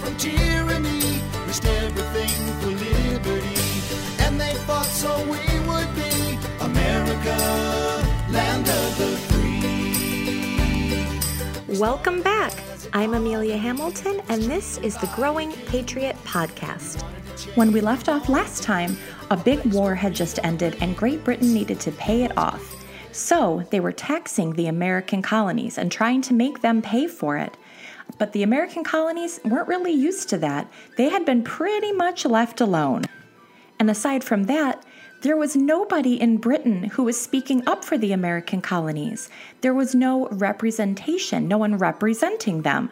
from tyranny, risked everything for liberty. And they fought so we would be America, land of the free. Welcome back. I'm Amelia Hamilton, and this is the Growing Patriot Podcast. When we left off last time, a big war had just ended and Great Britain needed to pay it off. So they were taxing the American colonies and trying to make them pay for it. But the American colonies weren't really used to that. They had been pretty much left alone. And aside from that, there was nobody in Britain who was speaking up for the American colonies. There was no representation, no one representing them.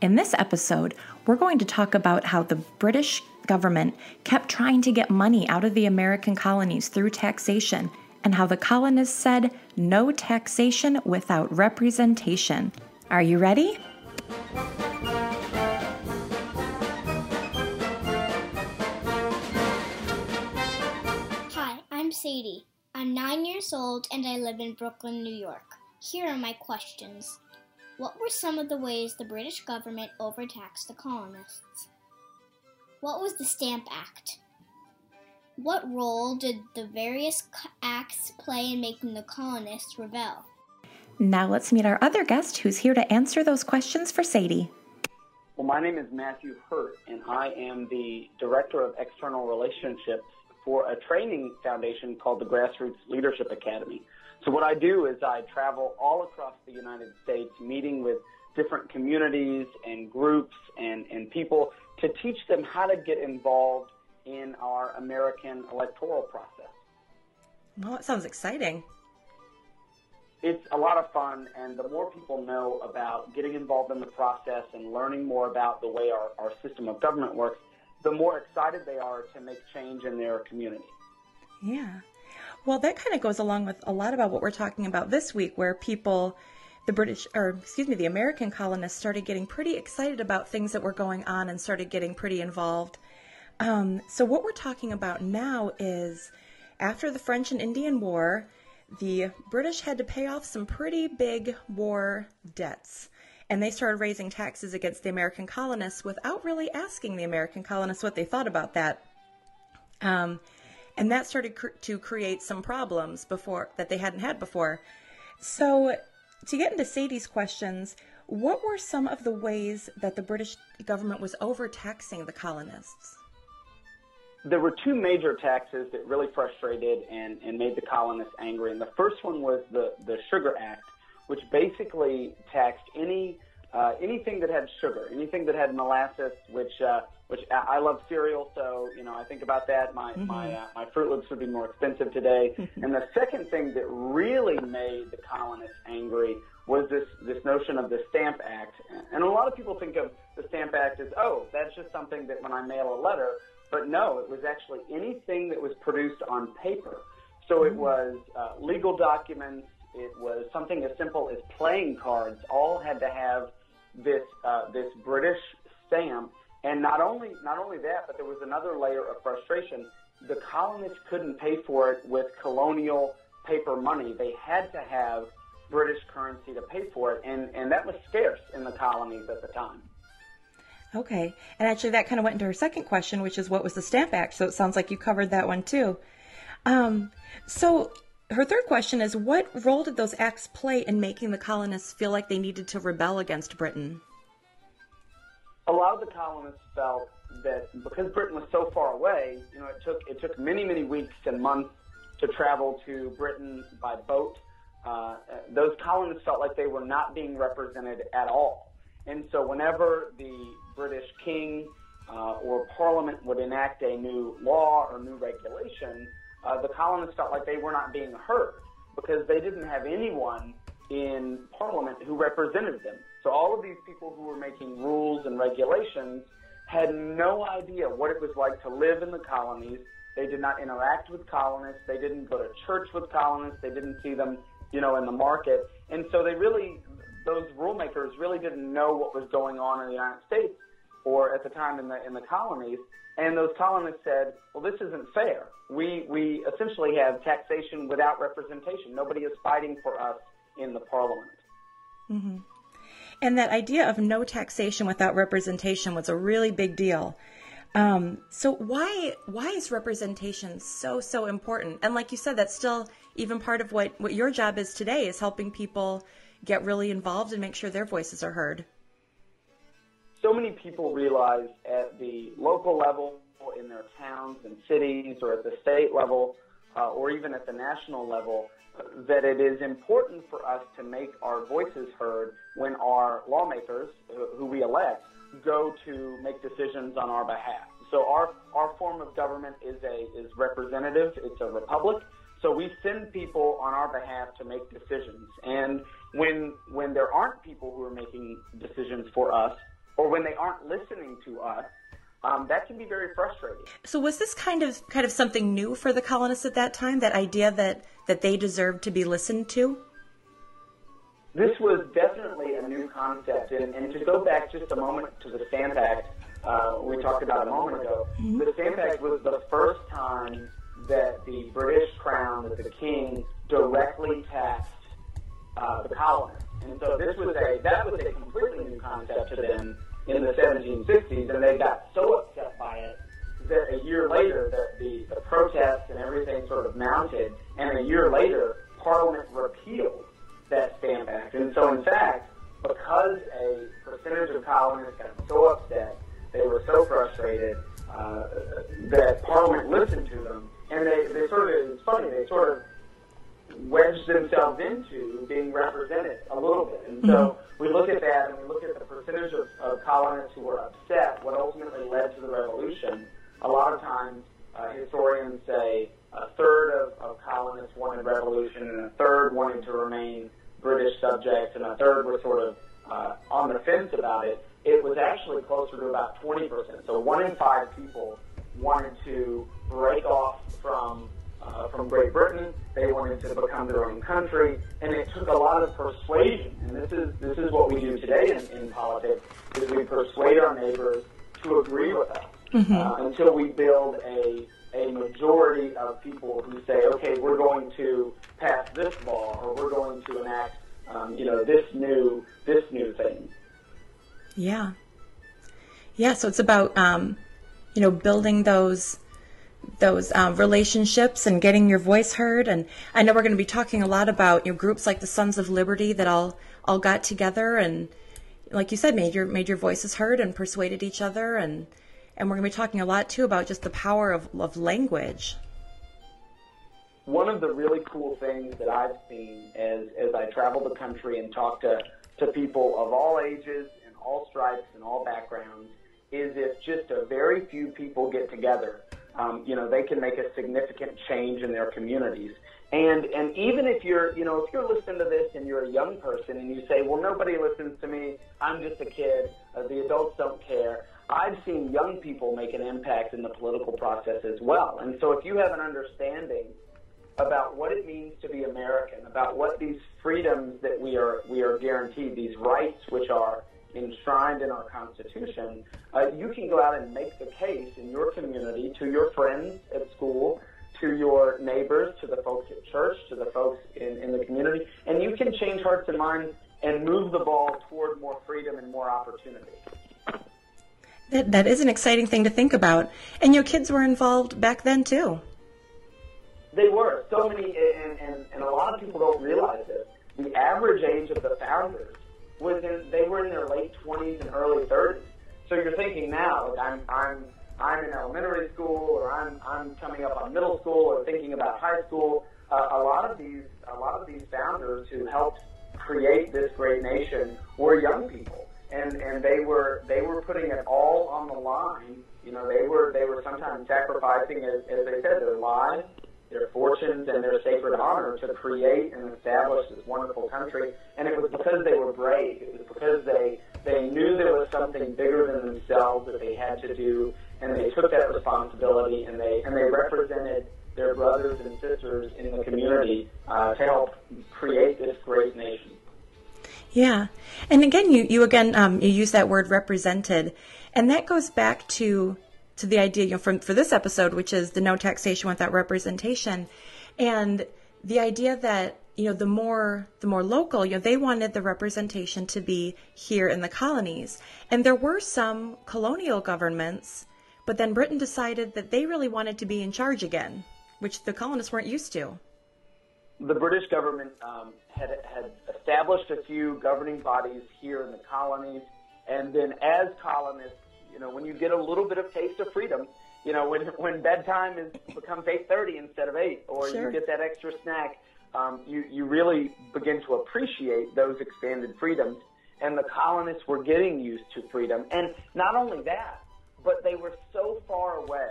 In this episode, we're going to talk about how the British government kept trying to get money out of the American colonies through taxation, and how the colonists said no taxation without representation. Are you ready? Hi, I'm Sadie. I'm nine years old and I live in Brooklyn, New York. Here are my questions. What were some of the ways the British government overtaxed the colonists? What was the Stamp Act? What role did the various acts play in making the colonists rebel? Now let's meet our other guest who's here to answer those questions for Sadie. Well, my name is Matthew Hurt, and I am the Director of External Relationships for a training foundation called the Grassroots Leadership Academy. So, what I do is I travel all across the United States, meeting with different communities and groups and, and people to teach them how to get involved in our American electoral process. Well, that sounds exciting. It's a lot of fun, and the more people know about getting involved in the process and learning more about the way our, our system of government works, the more excited they are to make change in their community. Yeah. Well, that kind of goes along with a lot about what we're talking about this week, where people, the British, or excuse me, the American colonists started getting pretty excited about things that were going on and started getting pretty involved. Um, so, what we're talking about now is after the French and Indian War, the British had to pay off some pretty big war debts. And they started raising taxes against the American colonists without really asking the American colonists what they thought about that. Um, and that started cr- to create some problems before that they hadn't had before. So, to get into Sadie's questions, what were some of the ways that the British government was overtaxing the colonists? There were two major taxes that really frustrated and, and made the colonists angry. And the first one was the, the Sugar Act, which basically taxed any uh, anything that had sugar, anything that had molasses, which uh, which I I love cereal, so you know I think about that. My my uh, my Froot Loops would be more expensive today. and the second thing that really made the colonists angry was this this notion of the Stamp Act. And a lot of people think of the Stamp Act as oh that's just something that when I mail a letter, but no, it was actually anything that was produced on paper. So it was uh, legal documents. It was something as simple as playing cards. All had to have this uh, this British stamp. And not only not only that, but there was another layer of frustration. The colonists couldn't pay for it with colonial paper money. They had to have British currency to pay for it, and and that was scarce in the colonies at the time. Okay. And actually, that kind of went into her second question, which is what was the Stamp Act? So it sounds like you covered that one too. Um, so her third question is what role did those acts play in making the colonists feel like they needed to rebel against Britain? a lot of the colonists felt that because Britain was so far away, you know, it took it took many many weeks and months to travel to Britain by boat. Uh, those colonists felt like they were not being represented at all, and so whenever the British King uh, or Parliament would enact a new law or new regulation, uh, the colonists felt like they were not being heard because they didn't have anyone in Parliament who represented them. So all of these people who were making rules and regulations had no idea what it was like to live in the colonies. They did not interact with colonists. They didn't go to church with colonists. They didn't see them, you know, in the market. And so they really, those rulemakers really didn't know what was going on in the United States or at the time in the in the colonies. And those colonists said, well, this isn't fair. We we essentially have taxation without representation. Nobody is fighting for us in the parliament. hmm And that idea of no taxation without representation was a really big deal. Um, so why why is representation so so important? And like you said, that's still even part of what what your job is today is helping people get really involved and make sure their voices are heard. So many people realize at the local level, in their towns and cities, or at the state level, uh, or even at the national level, that it is important for us to make our voices heard when our lawmakers, who we elect, go to make decisions on our behalf. So our, our form of government is a is representative. It's a republic. So we send people on our behalf to make decisions. And when when there aren't people who are making decisions for us, or when they aren't listening to us, um, that can be very frustrating. So was this kind of kind of something new for the colonists at that time? That idea that that they deserved to be listened to. This was definitely a new concept, and, and to go back just a moment to the Stamp Act uh, we talked about a moment ago, mm-hmm. the Stamp Act was the first time that the British Crown, that the King, directly taxed uh, the colonists. And so this was a that was a completely new concept to them in the 1760s, and they got so upset by it that a year later, that the, the protests and everything sort of mounted, and a year later, Parliament repealed that Stamp Act. And so, in fact, because a percentage of colonists got so upset, they were so frustrated uh, that Parliament listened to them, and they, they sort of, it's funny, they sort of wedged themselves into being represented a little bit. And so mm-hmm. we look at that and we look at the percentage of, of colonists who were upset, what ultimately led to the revolution. A lot of times, uh, historians say a third of, of colonists wanted revolution, and a third wanted to remain British subjects, and a third were sort of uh, on the fence about it. It was actually closer to about 20%. So one in five people wanted to break off from uh, from Great Britain. They wanted to become their own country, and it took a lot of persuasion. And this is this is what we do today in, in politics: is we persuade our neighbors to agree with us mm-hmm. uh, until we build a a majority of people who say, okay, we're going to pass this law or we're going to enact, um, you know, this new this new thing. Yeah. Yeah. So it's about um, you know building those those um, relationships and getting your voice heard. And I know we're going to be talking a lot about you know groups like the Sons of Liberty that all all got together and, like you said, made your made your voices heard and persuaded each other. And and we're going to be talking a lot too about just the power of of language. One of the really cool things that I've seen as as I travel the country and talk to to people of all ages and all stripes and all backgrounds is if just a very few people get together um, you know, they can make a significant change in their communities. And and even if you're, you know, if you're listening to this and you're a young person and you say, well, nobody listens to me, I'm just a kid, uh, the adults don't care. I've seen young people make an impact in the political process as well. And so if you have an understanding about what it means to be American, about what these freedoms that we are we are guaranteed, these rights which are enshrined in our Constitution, uh, you can go out and make the case in your community to your friends at school, to your neighbors, to the folks at church, to the folks in, in the community, and you can change hearts and minds and move the ball toward more freedom and more opportunity. That, that is an exciting thing to think about. And your kids were involved back then too. They were. So many, and, and, and a lot of people don't realize this. The average age of the founders was in they were in their late 20s and early 30s. So you're thinking now, like I'm I'm I'm in elementary school or I'm I'm coming up on middle school or thinking about high school. Uh, a lot of these a lot of these founders who helped create this great nation were young people, and and they were they were putting it all on the line. You know, they were they were sometimes sacrificing, as, as they said, their lives their fortunes and their sacred honor to create and establish this wonderful country. And it was because they were brave. It was because they they knew there was something bigger than themselves that they had to do, and they took that responsibility and they and they represented their brothers and sisters in the community uh, to help create this great nation. Yeah, and again, you you again um, you use that word represented, and that goes back to to the idea, you know, from for this episode, which is the no taxation without representation, and the idea that you know, the more the more local, you know, they wanted the representation to be here in the colonies. And there were some colonial governments, but then Britain decided that they really wanted to be in charge again, which the colonists weren't used to. The British government um, had had established a few governing bodies here in the colonies, and then as colonists, you know, when you get a little bit of taste of freedom, you know, when when bedtime is becomes eight thirty instead of eight, or Sure. you get that extra snack, um, you you really begin to appreciate those expanded freedoms. And the colonists were getting used to freedom, and not only that, but they were so far away.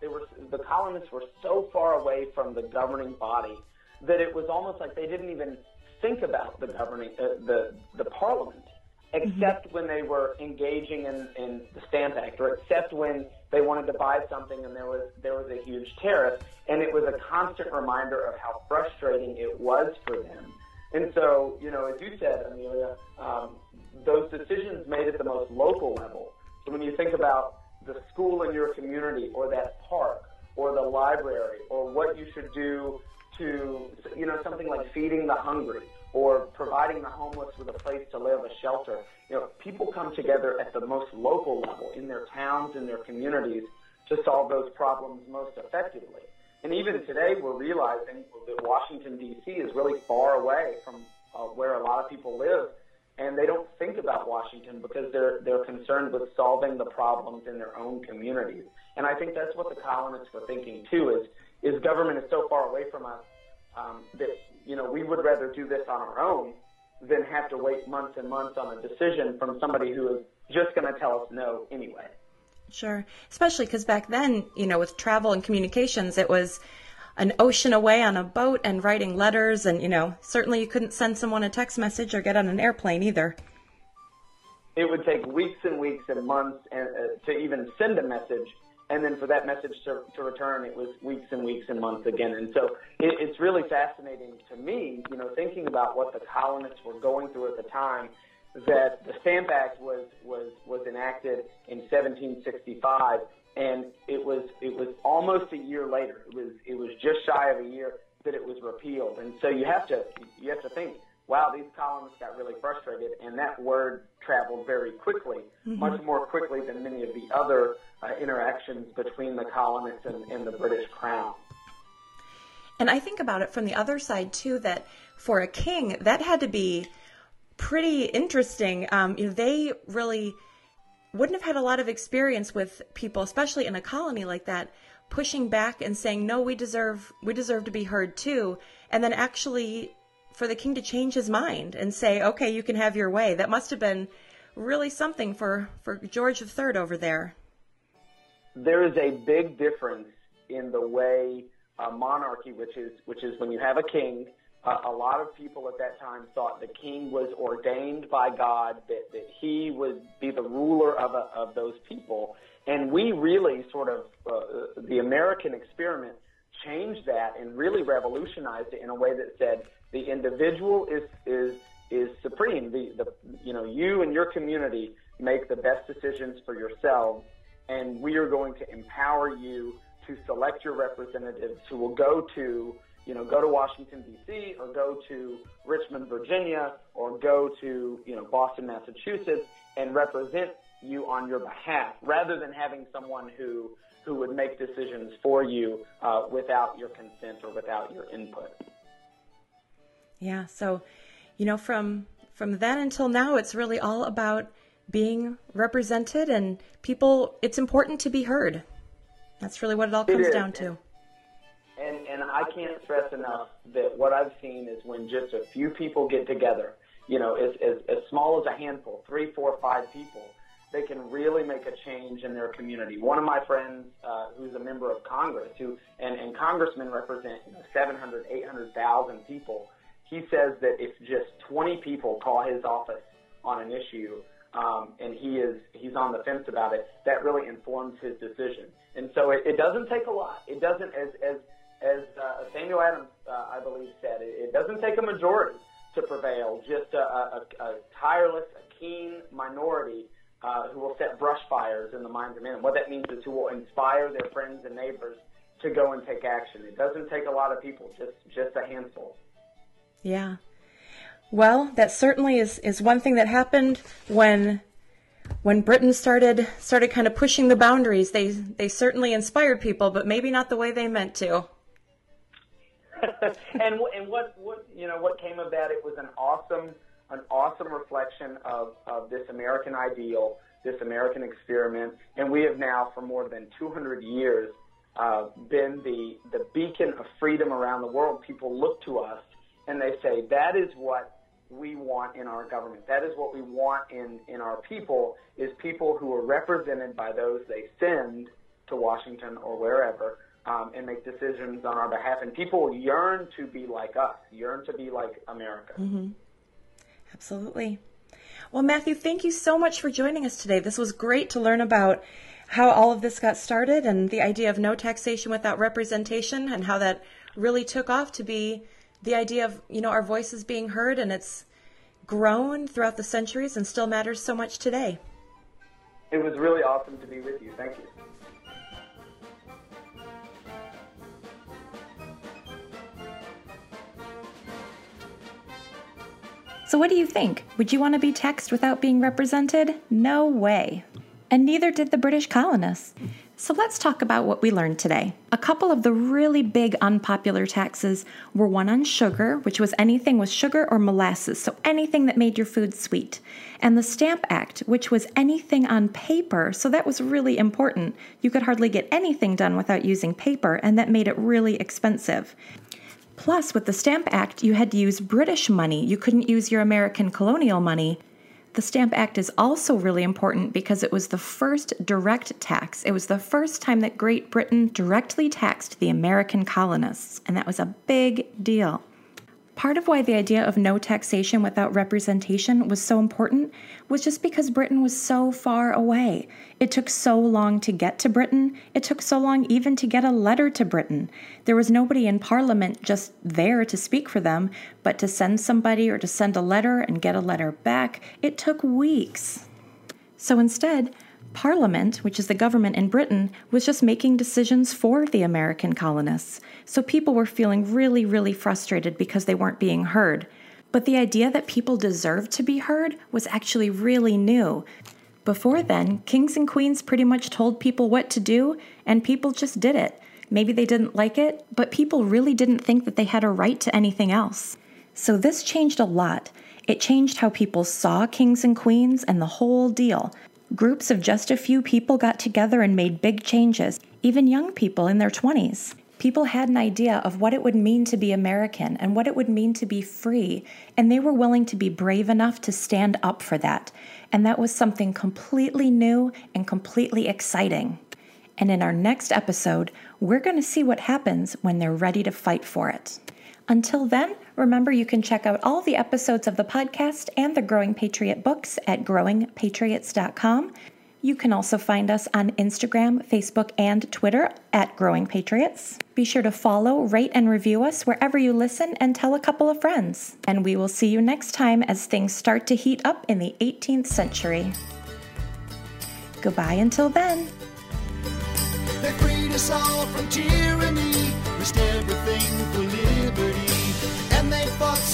They were the colonists were so far away from the governing body that it was almost like they didn't even think about the governing uh, the the parliament except when they were engaging in, in the Stamp Act, or except when they wanted to buy something and there was there was a huge tariff, and it was a constant reminder of how frustrating it was for them. And so, you know, as you said, Amelia, um, those decisions made at the most local level. So when you think about the school in your community, or that park, or the library, or what you should do to, you know, something like feeding the hungry or providing the homeless with a place to live, a shelter. You know, people come together at the most local level in their towns, in their communities to solve those problems most effectively. And even today, we're realizing that Washington, D.C. is really far away from uh, where a lot of people live, and they don't think about Washington because they're they're concerned with solving the problems in their own communities. And I think that's what the colonists were thinking too: is is government is so far away from us um, that you know we would rather do this on our own than have to wait months and months on a decision from somebody who is just going to tell us no anyway. Sure. Especially because back then, you know, with travel and communications, it was an ocean away on a boat and writing letters. And, you know, certainly you couldn't send someone a text message or get on an airplane either. It would take weeks and weeks and months and, uh, to even send a message, and then for that message to, to return, it was weeks and weeks and months again. And so it, it's really fascinating to me, you know, thinking about what the colonists were going through at the time. That the Stamp Act was was was enacted in 1765, and it was it was almost a year later. It was it was just shy of a year that it was repealed. And so you have to you have to think, wow, these colonists got really frustrated, and that word traveled very quickly, much more quickly than many of the other uh, interactions between the colonists and, and the British Crown. And I think about it from the other side too that for a king, that had to be pretty interesting. Um, you know, they really wouldn't have had a lot of experience with people, especially in a colony like that, pushing back and saying, "No, we deserve we deserve to be heard too," and then actually for the king to change his mind and say, "Okay, you can have your way." That must have been really something for for George III over there. there is a big difference in the way uh, monarchy, which is which is when you have a king. Uh, a lot of people at that time thought the king was ordained by God, that, that he would be the ruler of, a, of those people. And we really sort of, uh, the American experiment changed that and really revolutionized it in a way that said the individual is, is, is supreme. The, the, you know, you and your community make the best decisions for yourselves and we are going to empower you to select your representatives who will go to, you know, go to Washington D.C. or go to Richmond, Virginia, or go to, you know, Boston, Massachusetts, and represent you on your behalf, rather than having someone who who would make decisions for you uh, without your consent or without your input. Yeah, so you know from from then until now it's really all about being represented and people it's important to be heard. That's really what it all comes is. down to. And and I can't stress enough that what I've seen is when just a few people get together, you know, as as, as small as a handful, three, four, five people, they can really make a change in their community. One of my friends, uh, who's a member of Congress, who and, and congressmen represent you know, 700, 800,000 people. He says that if just 20 people call his office on an issue, um, and he is he's on the fence about it, that really informs his decision. And so it, it doesn't take a lot. It doesn't, as as as uh, Samuel Adams, uh, I believe, said, it, it doesn't take a majority to prevail. Just a, a, a tireless, a keen minority uh, who will set brush fires in the minds of men. And what that means is who will inspire their friends and neighbors to go and take action. It doesn't take a lot of people, just just a handful. Yeah. Well, that certainly is, is one thing that happened when when Britain started started kind of pushing the boundaries. They they certainly inspired people, but maybe not the way they meant to. and and what what you know what came of that? It was an awesome an awesome reflection of of this American ideal, this American experiment, and we have now for more than 200 years uh, been the the beacon of freedom around the world. People look to us and they say that is what we want in our government. That is what we want in, in our people is people who are represented by those they send to Washington or wherever um, and make decisions on our behalf. And people yearn to be like us, yearn to be like America. Mm-hmm. Absolutely. Well, Matthew, thank you so much for joining us today. This was great to learn about how all of this got started and the idea of no taxation without representation and how that really took off to be the idea of you know our voices being heard and it's grown throughout the centuries and still matters so much today. It was really awesome to be with you. Thank you. So, what do you think? Would you want to be taxed without being represented? No way. And neither did the British colonists. So let's talk about what we learned today. A couple of the really big unpopular taxes were one on sugar, which was anything with sugar or molasses, so anything that made your food sweet, and the Stamp Act, which was anything on paper, so that was really important. You could hardly get anything done without using paper, and that made it really expensive. Plus, with the Stamp Act, you had to use British money. You couldn't use your American colonial money. The Stamp Act is also really important because it was the first direct tax. It was the first time that Great Britain directly taxed the American colonists, and that was a big deal. Part of why the idea of no taxation without representation was so important was just because Britain was so far away. It took so long to get to Britain, it took so long even to get a letter to Britain. There was nobody in Parliament just there to speak for them, but to send somebody or to send a letter and get a letter back, it took weeks. So instead, Parliament, which is the government in Britain, was just making decisions for the American colonists. So people were feeling really, really frustrated because they weren't being heard. But the idea that people deserved to be heard was actually really new. Before then, kings and queens pretty much told people what to do, and people just did it. Maybe they didn't like it, but people really didn't think that they had a right to anything else. So this changed a lot. It changed how people saw kings and queens and the whole deal. Groups of just a few people got together and made big changes, even young people in their 20s. People had an idea of what it would mean to be American and what it would mean to be free, and they were willing to be brave enough to stand up for that. And that was something completely new and completely exciting. And in our next episode, we're going to see what happens when they're ready to fight for it. Until then, remember you can check out all the episodes of the podcast and the Growing Patriot books at growingpatriots.com. You can also find us on Instagram, Facebook, and Twitter at Growing Patriots. Be sure to follow, rate, and review us wherever you listen and tell a couple of friends. And we will see you next time as things start to heat up in the 18th century. Goodbye until then. They freed us all from tyranny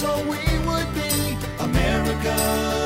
all we would be, America.